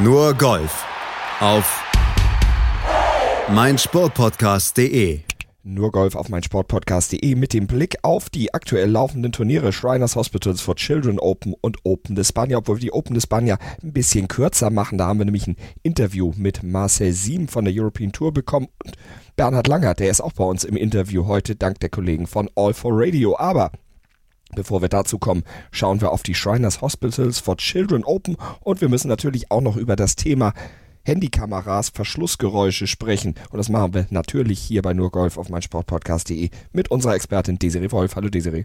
Nur Golf auf meinsportpodcast.de. Nur Golf auf meinsportpodcast.de mit dem Blick auf die aktuell laufenden Turniere Shriners Hospitals for Children Open und Open de Spania, obwohl wir die Open de Spania ein bisschen kürzer machen. Da haben wir nämlich ein Interview mit Marcel Siem von der European Tour bekommen und Bernhard Langer, der ist auch bei uns im Interview heute, dank der Kollegen von All for Radio. Aber Bevor wir dazu kommen, schauen wir auf die Shriners Hospitals for Children Open und wir müssen natürlich auch noch über das Thema Handykameras, Verschlussgeräusche sprechen. Und das machen wir natürlich hier bei nurgolf auf meinsportpodcast.de mit unserer Expertin Desiree Wolf. Hallo Desiree.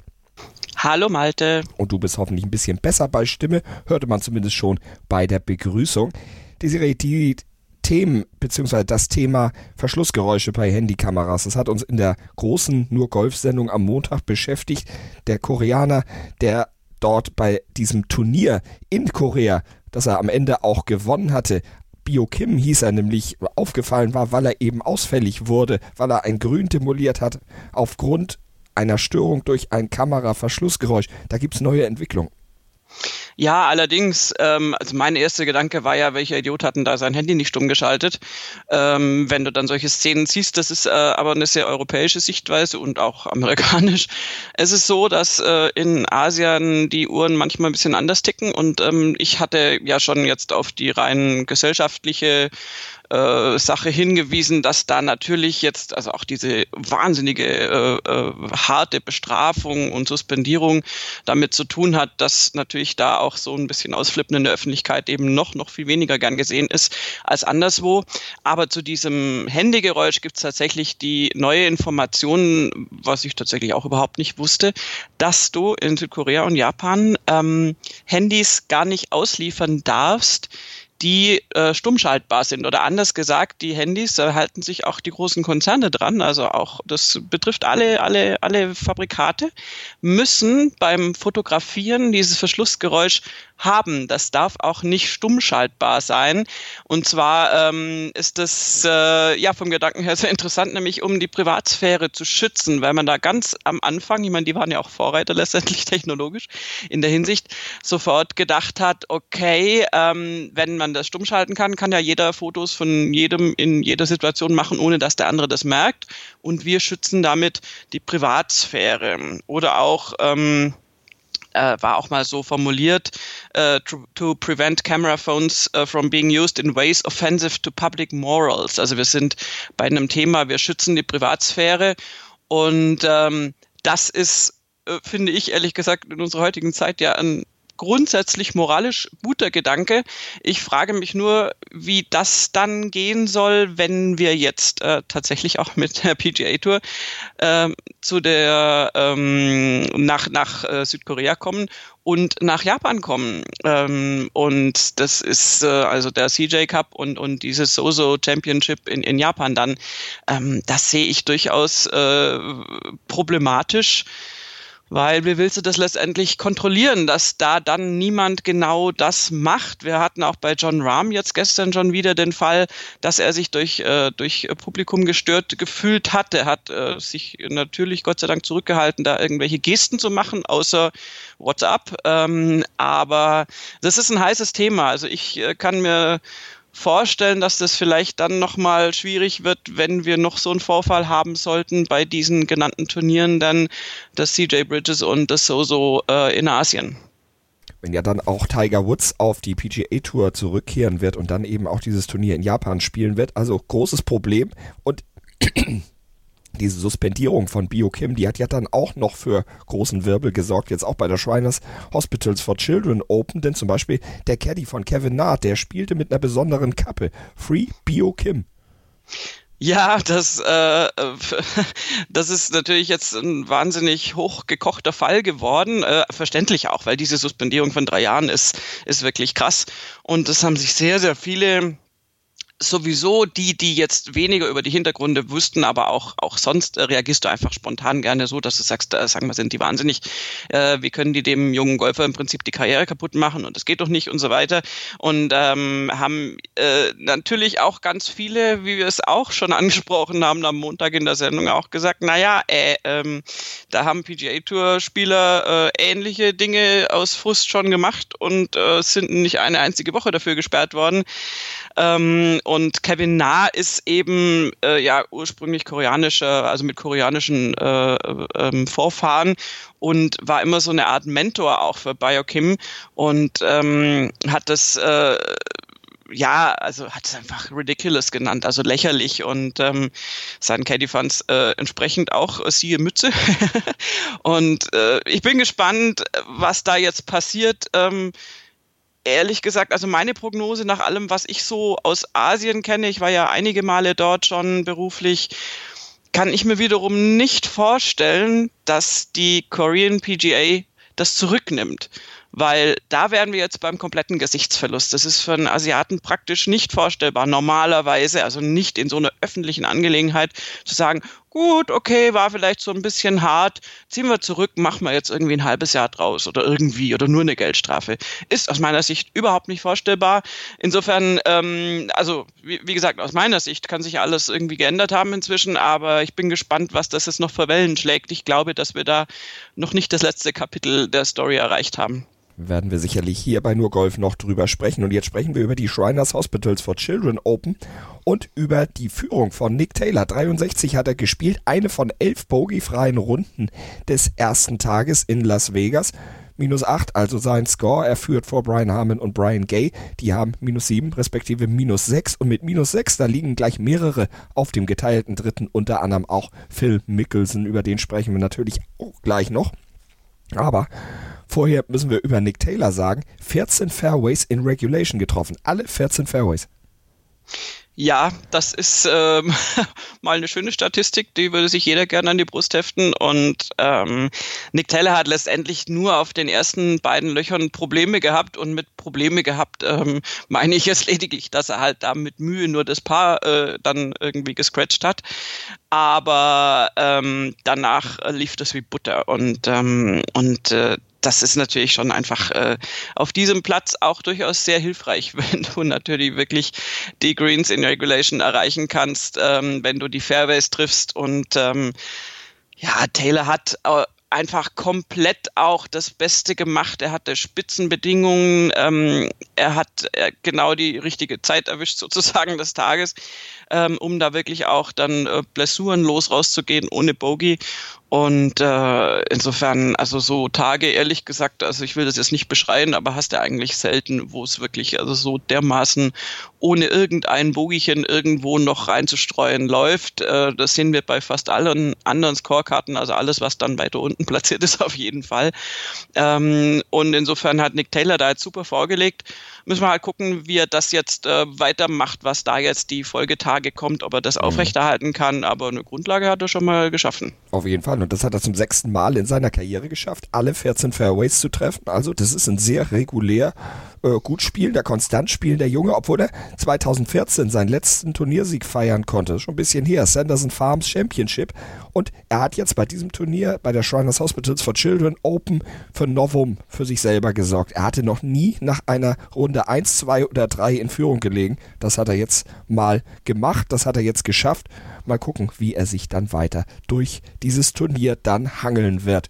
Hallo Malte. Und du bist hoffentlich ein bisschen besser bei Stimme, hörte man zumindest schon bei der Begrüßung. Desiree, die Themen beziehungsweise das Thema Verschlussgeräusche bei Handykameras. Das hat uns in der großen Nur Golf-Sendung am Montag beschäftigt. Der Koreaner, der dort bei diesem Turnier in Korea, das er am Ende auch gewonnen hatte, Bio Kim hieß er nämlich, aufgefallen war, weil er eben ausfällig wurde, weil er ein Grün demoliert hat, aufgrund einer Störung durch ein Kameraverschlussgeräusch. Da gibt es neue Entwicklungen. Ja, allerdings, ähm, also mein erster Gedanke war ja, welcher Idiot hat denn da sein Handy nicht stumm geschaltet? Ähm, wenn du dann solche Szenen siehst, das ist äh, aber eine sehr europäische Sichtweise und auch amerikanisch. Es ist so, dass äh, in Asien die Uhren manchmal ein bisschen anders ticken und ähm, ich hatte ja schon jetzt auf die rein gesellschaftliche äh, Sache hingewiesen, dass da natürlich jetzt also auch diese wahnsinnige äh, äh, harte Bestrafung und Suspendierung damit zu tun hat, dass natürlich da auch so ein bisschen Ausflippen in der Öffentlichkeit eben noch noch viel weniger gern gesehen ist als anderswo. Aber zu diesem Handygeräusch gibt es tatsächlich die neue Information, was ich tatsächlich auch überhaupt nicht wusste, dass du in Südkorea und Japan ähm, Handys gar nicht ausliefern darfst, die äh, stummschaltbar sind. Oder anders gesagt, die Handys, da halten sich auch die großen Konzerne dran, also auch, das betrifft alle, alle, alle Fabrikate, müssen beim Fotografieren dieses Verschlussgeräusch haben. Das darf auch nicht stummschaltbar sein. Und zwar ähm, ist das äh, ja vom Gedanken her sehr interessant, nämlich um die Privatsphäre zu schützen, weil man da ganz am Anfang, ich meine, die waren ja auch Vorreiter letztendlich technologisch in der Hinsicht, sofort gedacht hat, okay, ähm, wenn man das stummschalten kann, kann ja jeder Fotos von jedem in jeder Situation machen, ohne dass der andere das merkt. Und wir schützen damit die Privatsphäre. Oder auch ähm, äh, war auch mal so formuliert, uh, to, to, prevent camera phones uh, from being used in ways offensive to public morals. Also wir sind bei einem Thema, wir schützen die Privatsphäre und ähm, das ist, äh, finde ich ehrlich gesagt, in unserer heutigen Zeit ja ein grundsätzlich moralisch guter Gedanke. Ich frage mich nur, wie das dann gehen soll, wenn wir jetzt äh, tatsächlich auch mit der PGA Tour äh, zu der ähm, nach nach äh, Südkorea kommen und nach Japan kommen. Ähm, und das ist äh, also der CJ Cup und, und dieses Soso Championship in, in Japan dann. Ähm, das sehe ich durchaus äh, problematisch weil wie willst du das letztendlich kontrollieren, dass da dann niemand genau das macht? Wir hatten auch bei John Rahm jetzt gestern schon wieder den Fall, dass er sich durch, äh, durch Publikum gestört gefühlt hat. Er hat äh, sich natürlich Gott sei Dank zurückgehalten, da irgendwelche Gesten zu machen, außer WhatsApp. Ähm, aber das ist ein heißes Thema. Also ich äh, kann mir vorstellen, dass das vielleicht dann nochmal schwierig wird, wenn wir noch so einen Vorfall haben sollten bei diesen genannten Turnieren, dann das CJ Bridges und das Soso äh, in Asien. Wenn ja dann auch Tiger Woods auf die PGA Tour zurückkehren wird und dann eben auch dieses Turnier in Japan spielen wird, also großes Problem und diese Suspendierung von Bio Kim, die hat ja dann auch noch für großen Wirbel gesorgt, jetzt auch bei der Shriners Hospitals for Children Open, denn zum Beispiel der Caddy von Kevin Naht, der spielte mit einer besonderen Kappe. Free Bio Kim. Ja, das, äh, das ist natürlich jetzt ein wahnsinnig hochgekochter Fall geworden. Äh, verständlich auch, weil diese Suspendierung von drei Jahren ist, ist wirklich krass. Und das haben sich sehr, sehr viele sowieso die, die jetzt weniger über die Hintergründe wussten, aber auch, auch sonst äh, reagierst du einfach spontan gerne so, dass du sagst, äh, sagen wir, sind die wahnsinnig, äh, wie können die dem jungen Golfer im Prinzip die Karriere kaputt machen und das geht doch nicht und so weiter. Und ähm, haben äh, natürlich auch ganz viele, wie wir es auch schon angesprochen haben am Montag in der Sendung auch gesagt, naja, äh, ähm, da haben PGA-Tour-Spieler äh, ähnliche Dinge aus Frust schon gemacht und äh, sind nicht eine einzige Woche dafür gesperrt worden. Ähm, und Kevin Na ist eben äh, ja ursprünglich koreanischer, also mit koreanischen äh, ähm, Vorfahren und war immer so eine Art Mentor auch für Biokim und ähm, hat das äh, ja, also hat es einfach ridiculous genannt, also lächerlich und ähm, seinen Caddy-Fans äh, entsprechend auch äh, siehe Mütze. und äh, ich bin gespannt, was da jetzt passiert. Ähm, ehrlich gesagt, also meine Prognose nach allem, was ich so aus Asien kenne, ich war ja einige Male dort schon beruflich, kann ich mir wiederum nicht vorstellen, dass die Korean PGA das zurücknimmt weil da wären wir jetzt beim kompletten Gesichtsverlust. Das ist für einen Asiaten praktisch nicht vorstellbar, normalerweise, also nicht in so einer öffentlichen Angelegenheit zu sagen, gut, okay, war vielleicht so ein bisschen hart, ziehen wir zurück, machen wir jetzt irgendwie ein halbes Jahr draus oder irgendwie oder nur eine Geldstrafe. Ist aus meiner Sicht überhaupt nicht vorstellbar. Insofern, ähm, also wie, wie gesagt, aus meiner Sicht kann sich alles irgendwie geändert haben inzwischen, aber ich bin gespannt, was das jetzt noch für Wellen schlägt. Ich glaube, dass wir da noch nicht das letzte Kapitel der Story erreicht haben werden wir sicherlich hier bei Nur Golf noch drüber sprechen. Und jetzt sprechen wir über die Shriners Hospitals for Children Open und über die Führung von Nick Taylor. 63 hat er gespielt, eine von elf bogiefreien Runden des ersten Tages in Las Vegas. Minus 8, also sein Score. Er führt vor Brian Harmon und Brian Gay. Die haben minus 7, respektive minus 6. Und mit minus 6, da liegen gleich mehrere auf dem geteilten dritten, unter anderem auch Phil Mickelson. Über den sprechen wir natürlich auch gleich noch. Aber Vorher müssen wir über Nick Taylor sagen, 14 Fairways in Regulation getroffen. Alle 14 Fairways. Ja, das ist ähm, mal eine schöne Statistik, die würde sich jeder gerne an die Brust heften. Und ähm, Nick Taylor hat letztendlich nur auf den ersten beiden Löchern Probleme gehabt und mit Probleme gehabt ähm, meine ich jetzt lediglich, dass er halt da mit Mühe nur das Paar äh, dann irgendwie gescratcht hat. Aber ähm, danach lief das wie Butter und ähm, und äh, das ist natürlich schon einfach äh, auf diesem Platz auch durchaus sehr hilfreich, wenn du natürlich wirklich die Greens in Regulation erreichen kannst, ähm, wenn du die Fairways triffst und ähm, ja, Taylor hat äh, einfach komplett auch das Beste gemacht. Er hatte Spitzenbedingungen, ähm, er hat äh, genau die richtige Zeit erwischt sozusagen des Tages, ähm, um da wirklich auch dann äh, blessurenlos rauszugehen ohne Bogey. Und äh, insofern, also so Tage, ehrlich gesagt, also ich will das jetzt nicht beschreien, aber hast du eigentlich selten, wo es wirklich also so dermaßen ohne irgendein Bogeychen irgendwo noch reinzustreuen läuft. Äh, das sehen wir bei fast allen anderen Scorekarten, also alles, was dann weiter unten platziert ist, auf jeden Fall. Ähm, und insofern hat Nick Taylor da jetzt super vorgelegt müssen wir halt gucken, wie er das jetzt äh, weitermacht, was da jetzt die Folgetage kommt, ob er das mhm. aufrechterhalten kann. Aber eine Grundlage hat er schon mal geschaffen. Auf jeden Fall. Und das hat er zum sechsten Mal in seiner Karriere geschafft, alle 14 Fairways zu treffen. Also das ist ein sehr regulär äh, gut spielender, konstant spielender Junge, obwohl er 2014 seinen letzten Turniersieg feiern konnte. Schon ein bisschen her. Sanderson Farms Championship. Und er hat jetzt bei diesem Turnier, bei der Shriners Hospitals for Children Open für Novum für sich selber gesorgt. Er hatte noch nie nach einer Runde 1, 2 oder 3 in Führung gelegen. Das hat er jetzt mal gemacht. Das hat er jetzt geschafft. Mal gucken, wie er sich dann weiter durch dieses Turnier dann hangeln wird.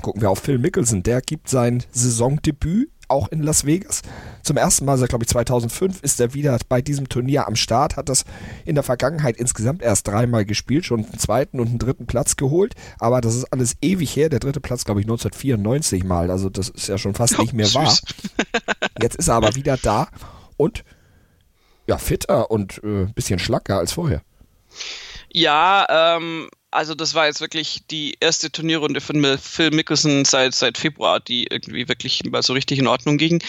Gucken wir auf Phil Mickelson. Der gibt sein Saisondebüt auch in Las Vegas. Zum ersten Mal seit, glaube ich, 2005 ist er wieder bei diesem Turnier am Start, hat das in der Vergangenheit insgesamt erst dreimal gespielt, schon einen zweiten und einen dritten Platz geholt, aber das ist alles ewig her. Der dritte Platz, glaube ich, 1994 mal, also das ist ja schon fast oh, nicht mehr süß. wahr. Jetzt ist er aber wieder da und ja, fitter und ein äh, bisschen schlacker als vorher. Ja, ähm, also das war jetzt wirklich die erste Turnierrunde von Phil Mickelson seit, seit Februar, die irgendwie wirklich mal so richtig in Ordnung ging.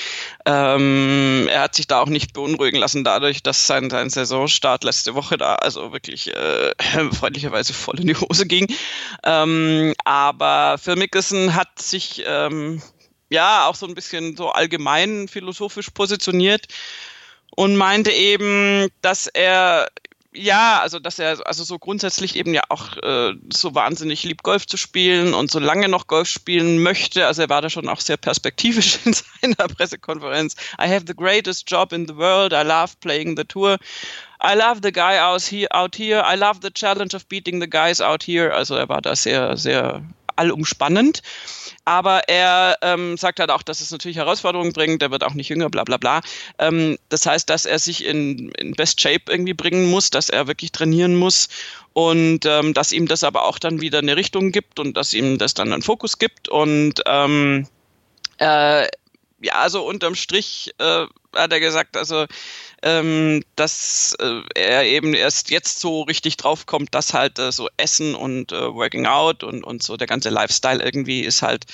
Ähm, er hat sich da auch nicht beunruhigen lassen dadurch, dass sein, sein Saisonstart letzte Woche da also wirklich äh, freundlicherweise voll in die Hose ging. Ähm, aber Phil Mickelson hat sich ähm, ja auch so ein bisschen so allgemein philosophisch positioniert und meinte eben, dass er ja, also dass er also so grundsätzlich eben ja auch äh, so wahnsinnig liebt, Golf zu spielen und so lange noch Golf spielen möchte. Also er war da schon auch sehr perspektivisch in seiner Pressekonferenz. I have the greatest job in the world. I love playing the tour. I love the guy out here. Out here. I love the challenge of beating the guys out here. Also er war da sehr, sehr allumspannend. Aber er ähm, sagt halt auch, dass es natürlich Herausforderungen bringt, er wird auch nicht jünger, bla bla bla. Ähm, das heißt, dass er sich in, in Best Shape irgendwie bringen muss, dass er wirklich trainieren muss und ähm, dass ihm das aber auch dann wieder eine Richtung gibt und dass ihm das dann einen Fokus gibt. Und ähm, äh, ja, also unterm Strich äh, hat er gesagt, also ähm, dass äh, er eben erst jetzt so richtig draufkommt, dass halt äh, so Essen und äh, Working Out und, und so der ganze Lifestyle irgendwie ist halt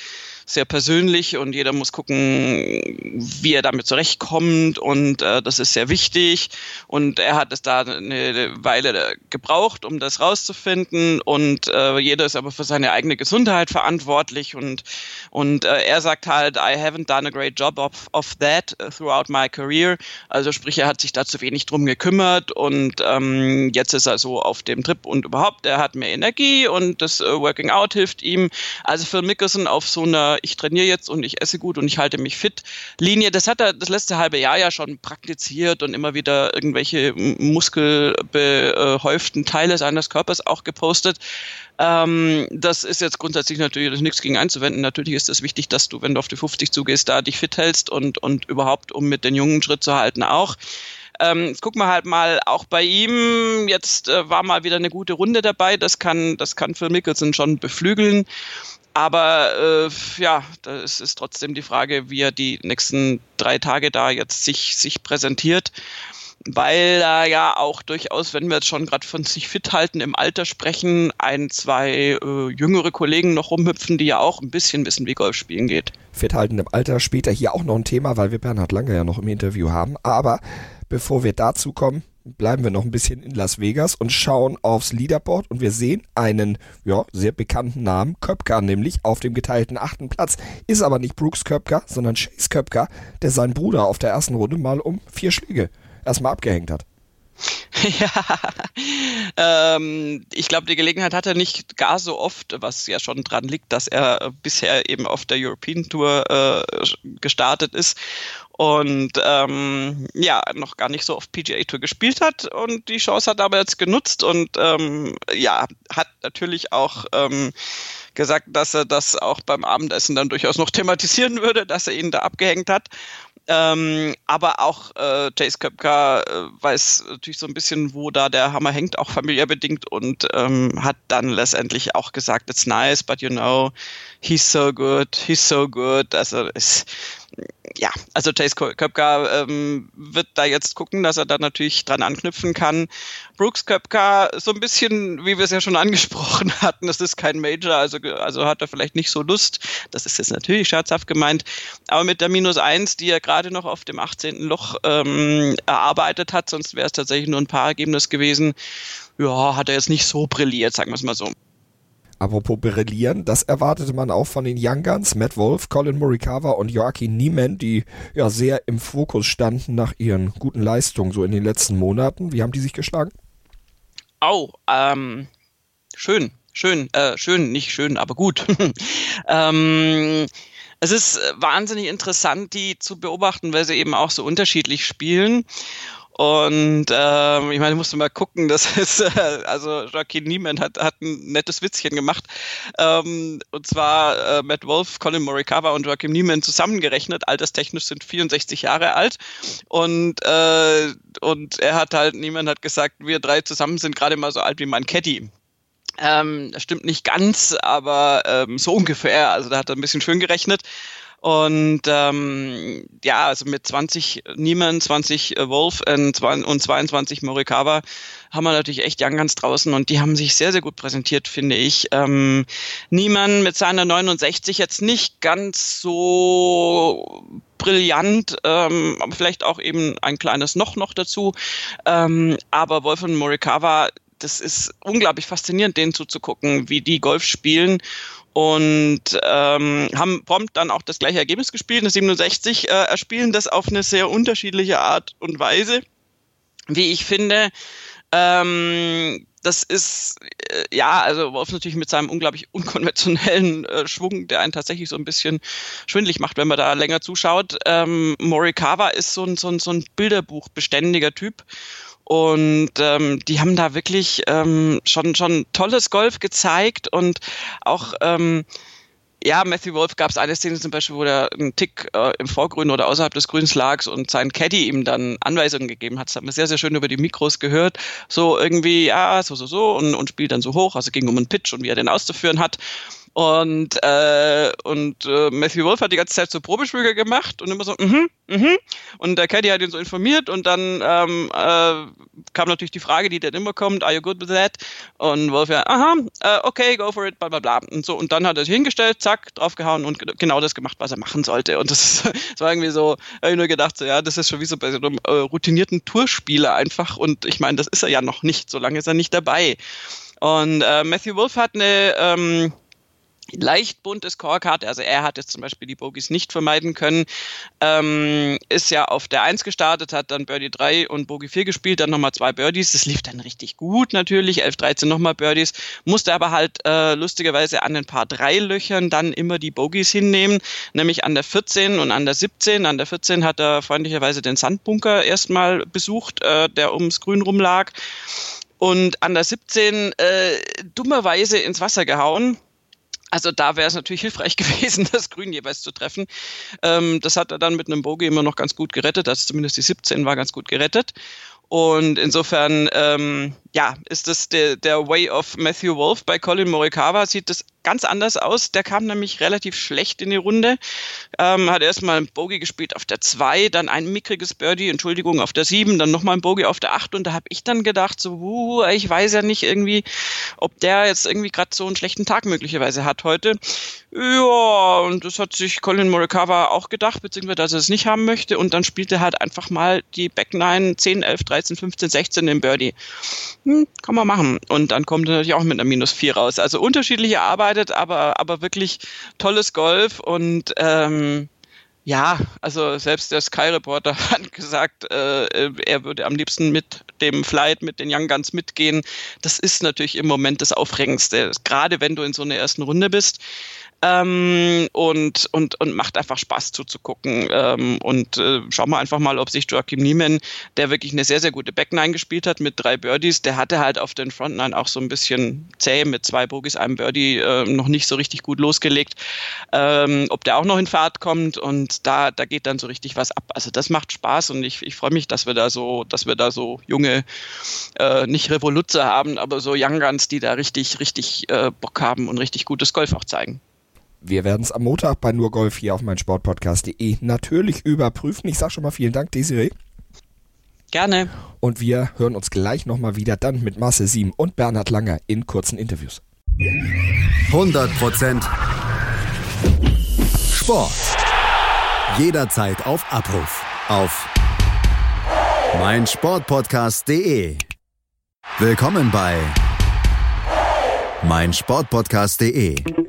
sehr persönlich und jeder muss gucken, wie er damit zurechtkommt und äh, das ist sehr wichtig und er hat es da eine Weile gebraucht, um das rauszufinden und äh, jeder ist aber für seine eigene Gesundheit verantwortlich und und äh, er sagt halt, I haven't done a great job of, of that throughout my career, also sprich, er hat sich da zu wenig drum gekümmert und ähm, jetzt ist er so auf dem Trip und überhaupt, er hat mehr Energie und das äh, Working Out hilft ihm. Also Phil Mickelson auf so einer ich trainiere jetzt und ich esse gut und ich halte mich fit Linie, das hat er das letzte halbe Jahr ja schon praktiziert und immer wieder irgendwelche muskelbehäuften Teile seines Körpers auch gepostet. Ähm, das ist jetzt grundsätzlich natürlich nichts gegen einzuwenden. Natürlich ist es wichtig, dass du, wenn du auf die 50 zugehst, da dich fit hältst und, und überhaupt, um mit den Jungen Schritt zu halten, auch. Ähm, jetzt gucken wir halt mal auch bei ihm. Jetzt äh, war mal wieder eine gute Runde dabei. Das kann, das kann Phil Mickelson schon beflügeln. Aber äh, ja, das ist trotzdem die Frage, wie er die nächsten drei Tage da jetzt sich, sich präsentiert. Weil er ja auch durchaus, wenn wir jetzt schon gerade von sich fit halten, im Alter sprechen, ein, zwei äh, jüngere Kollegen noch rumhüpfen, die ja auch ein bisschen wissen, wie Golf spielen geht. Fit halten im Alter, später hier auch noch ein Thema, weil wir Bernhard Lange ja noch im Interview haben. Aber bevor wir dazu kommen, bleiben wir noch ein bisschen in Las Vegas und schauen aufs Leaderboard und wir sehen einen ja, sehr bekannten Namen, Köpker, nämlich auf dem geteilten achten Platz. Ist aber nicht Brooks Köpker, sondern Chase Köpker, der seinen Bruder auf der ersten Runde mal um vier Schläge erstmal abgehängt hat. Ja, ähm, ich glaube, die Gelegenheit hat er nicht gar so oft, was ja schon dran liegt, dass er bisher eben auf der European Tour äh, gestartet ist und ähm, ja, noch gar nicht so auf PGA Tour gespielt hat und die Chance hat aber jetzt genutzt und ähm, ja, hat natürlich auch ähm, gesagt, dass er das auch beim Abendessen dann durchaus noch thematisieren würde, dass er ihn da abgehängt hat. Ähm, aber auch äh, Chase Köpker äh, weiß natürlich so ein bisschen, wo da der Hammer hängt, auch familiär bedingt und ähm, hat dann letztendlich auch gesagt, it's nice, but you know, he's so good, he's so good. Also es, ja, also Chase Köpka ähm, wird da jetzt gucken, dass er da natürlich dran anknüpfen kann. Brooks Köpka, so ein bisschen, wie wir es ja schon angesprochen hatten, das ist kein Major, also, also hat er vielleicht nicht so Lust. Das ist jetzt natürlich scherzhaft gemeint. Aber mit der Minus eins, die er gerade noch auf dem 18. Loch ähm, erarbeitet hat, sonst wäre es tatsächlich nur ein paar Ergebnis gewesen, ja, hat er jetzt nicht so brilliert, sagen wir es mal so. Apropos brillieren, das erwartete man auch von den Young Guns, Matt Wolf, Colin Morikawa und Joachim Niemann, die ja sehr im Fokus standen nach ihren guten Leistungen so in den letzten Monaten. Wie haben die sich geschlagen? Oh, ähm, schön, schön, äh, schön, nicht schön, aber gut. ähm, es ist wahnsinnig interessant, die zu beobachten, weil sie eben auch so unterschiedlich spielen. Und ähm, ich meine, ich musste mal gucken, das ist, äh, also Joaquin Niemann hat, hat ein nettes Witzchen gemacht. Ähm, und zwar äh, Matt Wolf, Colin Morikawa und Joaquin Niemann zusammengerechnet, alterstechnisch sind 64 Jahre alt. Und, äh, und er hat halt, Niemann hat gesagt, wir drei zusammen sind gerade mal so alt wie mein Caddy. Ähm, das stimmt nicht ganz, aber ähm, so ungefähr. Also da hat er ein bisschen schön gerechnet. Und ähm, ja, also mit 20 Niemann, 20 äh, Wolf und 22 Morikawa haben wir natürlich echt Young Guns draußen und die haben sich sehr, sehr gut präsentiert, finde ich. Ähm, Niemann mit seiner 69 jetzt nicht ganz so brillant, ähm, aber vielleicht auch eben ein kleines Noch noch dazu. Ähm, aber Wolf und Morikawa das ist unglaublich faszinierend, denen zuzugucken, wie die Golf spielen und ähm, haben prompt dann auch das gleiche Ergebnis gespielt, eine 67, äh, erspielen das auf eine sehr unterschiedliche Art und Weise, wie ich finde. Ähm, das ist, äh, ja, also Wolf natürlich mit seinem unglaublich unkonventionellen äh, Schwung, der einen tatsächlich so ein bisschen schwindlig macht, wenn man da länger zuschaut. Ähm, Morikawa ist so ein, so ein, so ein Bilderbuchbeständiger Typ. Und ähm, die haben da wirklich ähm, schon, schon tolles Golf gezeigt und auch ähm, ja, Matthew Wolf gab es eine Szene zum Beispiel, wo der einen Tick äh, im Vorgrün oder außerhalb des Grüns lag und sein Caddy ihm dann Anweisungen gegeben hat. Das hat man sehr, sehr schön über die Mikros gehört. So irgendwie, ja, so, so, so und, und spielt dann so hoch. Also ging um einen Pitch und wie er den auszuführen hat. Und, äh, und äh, Matthew Wolf hat die ganze Zeit so Probeschwüge gemacht und immer so, mhm, mhm. Und der Caddy hat ihn so informiert und dann ähm, äh, kam natürlich die Frage, die dann immer kommt, are you good with that? Und Wolf ja, aha, äh, okay, go for it, bla bla bla. Und so, und dann hat er sich hingestellt, zack, draufgehauen und genau das gemacht, was er machen sollte. Und das, das war irgendwie so, habe ich nur gedacht, so, ja, das ist schon wie so bei so einem äh, routinierten Tourspieler einfach. Und ich meine, das ist er ja noch nicht, so lange ist er nicht dabei. Und äh, Matthew Wolf hat eine ähm, leicht buntes Scorecard, also er hat jetzt zum Beispiel die Bogies nicht vermeiden können, ähm, ist ja auf der 1 gestartet, hat dann Birdie 3 und Bogie 4 gespielt, dann nochmal zwei Birdies, das lief dann richtig gut natürlich, 11, 13 nochmal Birdies, musste aber halt äh, lustigerweise an den paar drei Löchern dann immer die Bogies hinnehmen, nämlich an der 14 und an der 17, an der 14 hat er freundlicherweise den Sandbunker erstmal besucht, äh, der ums Grün rumlag und an der 17 äh, dummerweise ins Wasser gehauen, also da wäre es natürlich hilfreich gewesen, das Grün jeweils zu treffen. Ähm, das hat er dann mit einem Bogie immer noch ganz gut gerettet. Also zumindest die 17 war ganz gut gerettet. Und insofern, ähm, ja, ist das der, der Way of Matthew Wolf. Bei Colin Morikawa sieht das ganz anders aus. Der kam nämlich relativ schlecht in die Runde. Ähm, hat erstmal ein Bogey gespielt auf der 2, dann ein mickriges Birdie, Entschuldigung, auf der 7, dann nochmal ein Bogey auf der 8 und da habe ich dann gedacht, so, uh, ich weiß ja nicht irgendwie, ob der jetzt irgendwie gerade so einen schlechten Tag möglicherweise hat heute. Ja, und das hat sich Colin Morikawa auch gedacht, beziehungsweise dass er es nicht haben möchte und dann spielte er halt einfach mal die Back 9, 10, 11, 13, 15, 16 im Birdie. Hm, kann man machen. Und dann kommt er natürlich auch mit einer Minus 4 raus. Also unterschiedliche Arbeit gearbeitet, aber, aber wirklich tolles Golf und ähm, ja, also selbst der Sky Reporter hat gesagt, äh, er würde am liebsten mit dem Flight, mit den Young Guns mitgehen. Das ist natürlich im Moment das Aufregendste, gerade wenn du in so einer ersten Runde bist. Ähm, und, und, und macht einfach Spaß zuzugucken. Ähm, und äh, schauen wir einfach mal, ob sich Joachim Niemann, der wirklich eine sehr, sehr gute Backnine gespielt hat mit drei Birdies, der hatte halt auf den Frontline auch so ein bisschen zäh mit zwei Bogies, einem Birdie äh, noch nicht so richtig gut losgelegt. Ähm, ob der auch noch in Fahrt kommt und da, da geht dann so richtig was ab. Also das macht Spaß und ich, ich freue mich, dass wir da so, dass wir da so junge, äh, nicht Revoluzzer haben, aber so Young Guns, die da richtig, richtig äh, Bock haben und richtig gutes Golf auch zeigen. Wir werden es am Montag bei nur Golf hier auf mein Sportpodcast.de natürlich überprüfen. Ich sage schon mal vielen Dank, Desiree. Gerne. Und wir hören uns gleich nochmal wieder dann mit Marcel Sieben und Bernhard Langer in kurzen Interviews. 100% Sport. Jederzeit auf Abruf. Auf mein Sportpodcast.de. Willkommen bei mein Sportpodcast.de.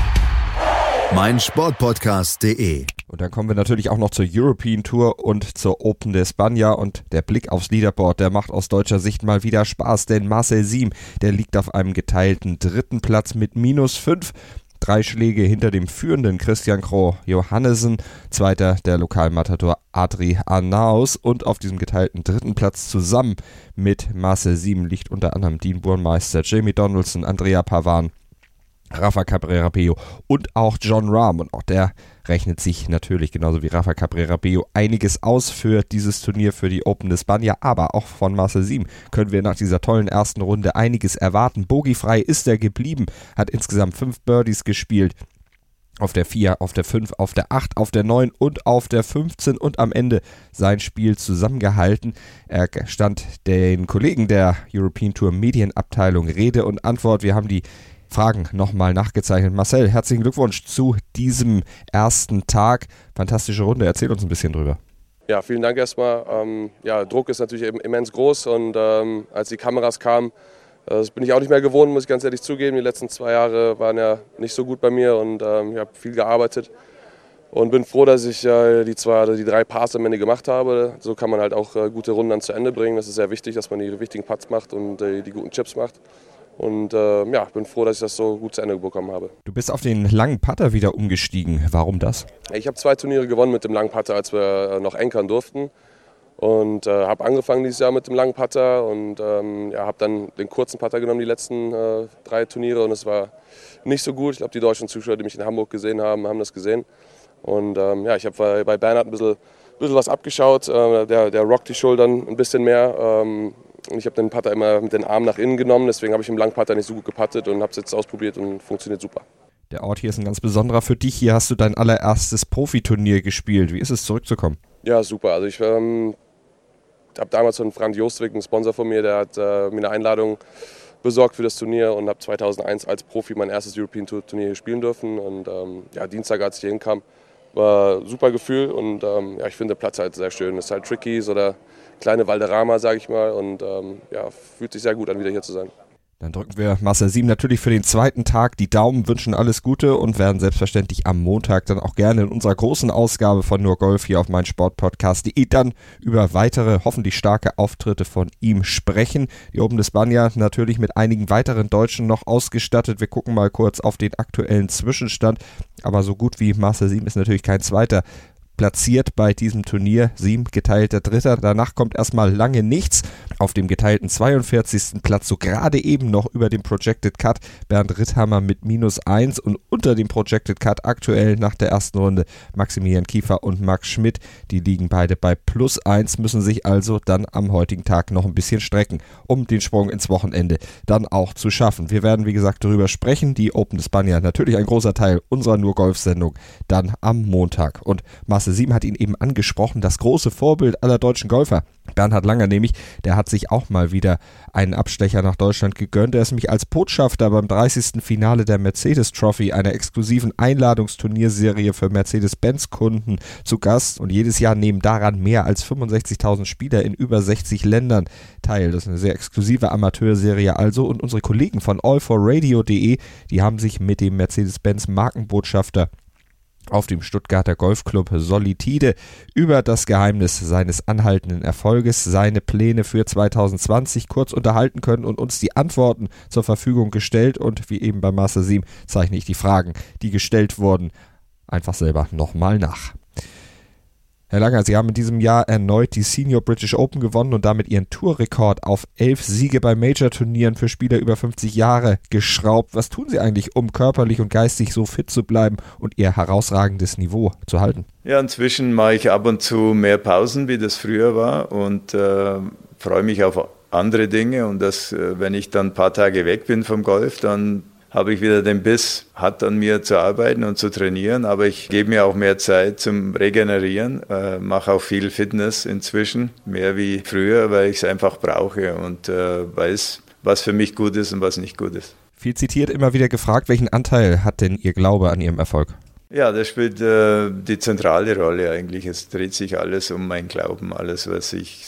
meinsportpodcast.de. Und dann kommen wir natürlich auch noch zur European Tour und zur Open de Spanja und der Blick aufs Leaderboard, der macht aus deutscher Sicht mal wieder Spaß, denn Marcel Siem, der liegt auf einem geteilten dritten Platz mit minus fünf. Drei Schläge hinter dem führenden Christian Kroh Johannesen, zweiter der Lokalmatador Adri Arnaus und auf diesem geteilten dritten Platz zusammen mit Marcel Siem liegt unter anderem Dean Burmeister, Jamie Donaldson, Andrea Pavan Rafa Cabrera Bello und auch John Rahm. Und auch der rechnet sich natürlich genauso wie Rafa Cabrera Bello einiges aus für dieses Turnier, für die Open de Spanja. Aber auch von Marcel Siem können wir nach dieser tollen ersten Runde einiges erwarten. Bogiefrei ist er geblieben, hat insgesamt fünf Birdies gespielt auf der 4, auf der 5, auf der 8, auf der 9 und auf der 15 und am Ende sein Spiel zusammengehalten. Er stand den Kollegen der European Tour Medienabteilung Rede und Antwort. Wir haben die Fragen nochmal nachgezeichnet. Marcel, herzlichen Glückwunsch zu diesem ersten Tag. Fantastische Runde. Erzähl uns ein bisschen drüber. Ja, vielen Dank erstmal. Ähm, ja, Druck ist natürlich immens groß und ähm, als die Kameras kamen, äh, das bin ich auch nicht mehr gewohnt, muss ich ganz ehrlich zugeben. Die letzten zwei Jahre waren ja nicht so gut bei mir und ähm, ich habe viel gearbeitet und bin froh, dass ich äh, die zwei, die drei Parts am Ende gemacht habe. So kann man halt auch äh, gute Runden dann zu Ende bringen. Das ist sehr wichtig, dass man die wichtigen Putts macht und äh, die guten Chips macht. Und äh, ja, bin froh, dass ich das so gut zu Ende bekommen habe. Du bist auf den langen Putter wieder umgestiegen. Warum das? Ich habe zwei Turniere gewonnen mit dem langen Putter, als wir äh, noch ankern durften. Und äh, habe angefangen dieses Jahr mit dem langen Putter und ähm, ja, habe dann den kurzen Putter genommen, die letzten äh, drei Turniere. Und es war nicht so gut. Ich glaube, die deutschen Zuschauer, die mich in Hamburg gesehen haben, haben das gesehen. Und ähm, ja, ich habe bei Bernhard ein bisschen, bisschen was abgeschaut. Äh, der, der rockt die Schultern ein bisschen mehr. Ähm, und ich habe den Putter immer mit den Armen nach innen genommen, deswegen habe ich im Langputter nicht so gut gepattet und habe es jetzt ausprobiert und funktioniert super. Der Ort hier ist ein ganz besonderer für dich. Hier hast du dein allererstes Profiturnier gespielt. Wie ist es zurückzukommen? Ja, super. Also ich ähm, habe damals von Frank Jostwick, einen Sponsor von mir, der hat äh, mir eine Einladung besorgt für das Turnier und habe 2001 als Profi mein erstes European Tour Turnier hier spielen dürfen. Und ähm, ja, Dienstag, als ich hier hinkam, war ein super Gefühl und ähm, ja, ich finde den Platz halt sehr schön. Es ist halt tricky, so der kleine Valderrama, sage ich mal. Und ähm, ja, fühlt sich sehr gut an, wieder hier zu sein. Dann drücken wir Marcel Sieben natürlich für den zweiten Tag die Daumen, wünschen alles Gute und werden selbstverständlich am Montag dann auch gerne in unserer großen Ausgabe von Nur Golf hier auf mein Sportpodcast.de dann über weitere, hoffentlich starke Auftritte von ihm sprechen. Die Open des Banja natürlich mit einigen weiteren Deutschen noch ausgestattet. Wir gucken mal kurz auf den aktuellen Zwischenstand. Aber so gut wie Marcel Sieben ist natürlich kein zweiter platziert bei diesem Turnier. Sieben geteilter Dritter. Danach kommt erstmal lange nichts. Auf dem geteilten 42. Platz, so gerade eben noch über dem Projected Cut, Bernd Ritthammer mit minus 1 und unter dem Projected Cut aktuell nach der ersten Runde Maximilian Kiefer und Max Schmidt. Die liegen beide bei plus 1, müssen sich also dann am heutigen Tag noch ein bisschen strecken, um den Sprung ins Wochenende dann auch zu schaffen. Wir werden, wie gesagt, darüber sprechen. Die Open de Spania, natürlich ein großer Teil unserer Nur-Golf-Sendung, dann am Montag. Und Marcel Klasse 7 hat ihn eben angesprochen, das große Vorbild aller deutschen Golfer. Bernhard Langer nämlich, der hat sich auch mal wieder einen Abstecher nach Deutschland gegönnt. Er ist nämlich als Botschafter beim 30. Finale der Mercedes Trophy, einer exklusiven Einladungsturnierserie für Mercedes-Benz-Kunden, zu Gast. Und jedes Jahr nehmen daran mehr als 65.000 Spieler in über 60 Ländern teil. Das ist eine sehr exklusive Amateurserie also. Und unsere Kollegen von allforradio.de, die haben sich mit dem Mercedes-Benz Markenbotschafter auf dem Stuttgarter Golfclub Solitide über das Geheimnis seines anhaltenden Erfolges, seine Pläne für 2020 kurz unterhalten können und uns die Antworten zur Verfügung gestellt und wie eben bei Master 7 zeichne ich die Fragen, die gestellt wurden, einfach selber nochmal nach. Herr Langer, Sie haben in diesem Jahr erneut die Senior British Open gewonnen und damit Ihren Tourrekord auf elf Siege bei Major-Turnieren für Spieler über 50 Jahre geschraubt. Was tun Sie eigentlich, um körperlich und geistig so fit zu bleiben und Ihr herausragendes Niveau zu halten? Ja, inzwischen mache ich ab und zu mehr Pausen, wie das früher war und äh, freue mich auf andere Dinge und das, äh, wenn ich dann ein paar Tage weg bin vom Golf, dann habe ich wieder den Biss, hat an mir zu arbeiten und zu trainieren, aber ich gebe mir auch mehr Zeit zum Regenerieren, äh, mache auch viel Fitness inzwischen, mehr wie früher, weil ich es einfach brauche und äh, weiß, was für mich gut ist und was nicht gut ist. Viel zitiert, immer wieder gefragt, welchen Anteil hat denn Ihr Glaube an Ihrem Erfolg? Ja, das spielt äh, die zentrale Rolle eigentlich. Es dreht sich alles um mein Glauben, alles, was ich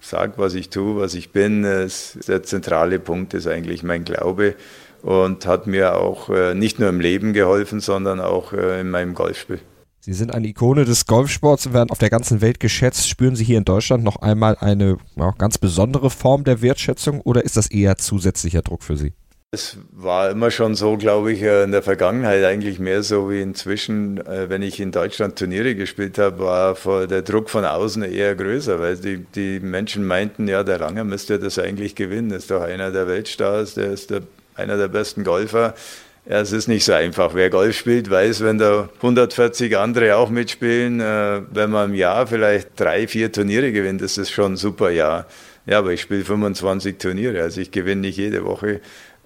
sage, was ich tue, was ich bin. Es, der zentrale Punkt ist eigentlich mein Glaube und hat mir auch äh, nicht nur im Leben geholfen, sondern auch äh, in meinem Golfspiel. Sie sind eine Ikone des Golfsports und werden auf der ganzen Welt geschätzt. Spüren Sie hier in Deutschland noch einmal eine ja, ganz besondere Form der Wertschätzung oder ist das eher zusätzlicher Druck für Sie? Es war immer schon so, glaube ich, äh, in der Vergangenheit eigentlich mehr so wie inzwischen. Wenn ich in Deutschland Turniere gespielt habe, war der Druck von außen eher größer, weil die, die Menschen meinten, ja, der Ranger müsste das eigentlich gewinnen. Ist doch einer der Weltstars, der ist der einer der besten Golfer. Ja, es ist nicht so einfach. Wer Golf spielt, weiß, wenn da 140 andere auch mitspielen, äh, wenn man im Jahr vielleicht drei, vier Turniere gewinnt, ist das schon ein super Jahr. Ja, aber ich spiele 25 Turniere, also ich gewinne nicht jede Woche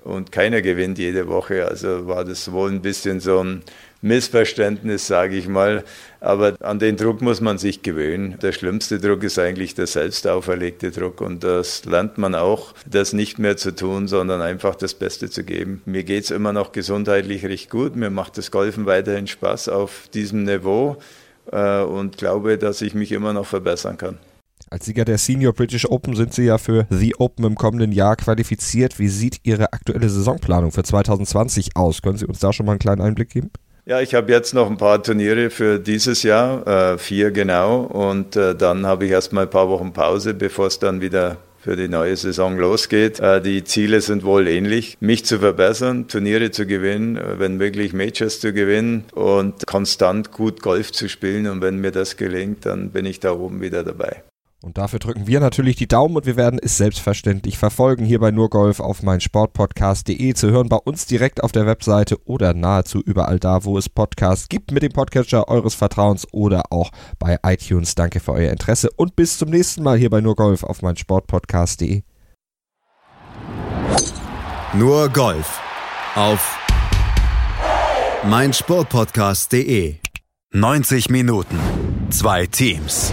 und keiner gewinnt jede Woche. Also war das wohl ein bisschen so ein Missverständnis, sage ich mal. Aber an den Druck muss man sich gewöhnen. Der schlimmste Druck ist eigentlich der selbst auferlegte Druck. Und das lernt man auch, das nicht mehr zu tun, sondern einfach das Beste zu geben. Mir geht es immer noch gesundheitlich recht gut. Mir macht das Golfen weiterhin Spaß auf diesem Niveau äh, und glaube, dass ich mich immer noch verbessern kann. Als Sieger der Senior British Open sind Sie ja für The Open im kommenden Jahr qualifiziert. Wie sieht Ihre aktuelle Saisonplanung für 2020 aus? Können Sie uns da schon mal einen kleinen Einblick geben? Ja, ich habe jetzt noch ein paar Turniere für dieses Jahr, äh, vier genau, und äh, dann habe ich erstmal ein paar Wochen Pause, bevor es dann wieder für die neue Saison losgeht. Äh, die Ziele sind wohl ähnlich. Mich zu verbessern, Turniere zu gewinnen, äh, wenn möglich Majors zu gewinnen und konstant gut Golf zu spielen. Und wenn mir das gelingt, dann bin ich da oben wieder dabei. Und dafür drücken wir natürlich die Daumen und wir werden es selbstverständlich verfolgen hier bei Nurgolf auf meinsportpodcast.de zu hören bei uns direkt auf der Webseite oder nahezu überall da, wo es Podcasts gibt mit dem Podcatcher eures Vertrauens oder auch bei iTunes. Danke für euer Interesse und bis zum nächsten Mal hier bei Nurgolf auf meinsportpodcast.de. Nur Golf auf meinsportpodcast.de. 90 Minuten, zwei Teams.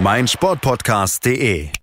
meinsportpodcast.de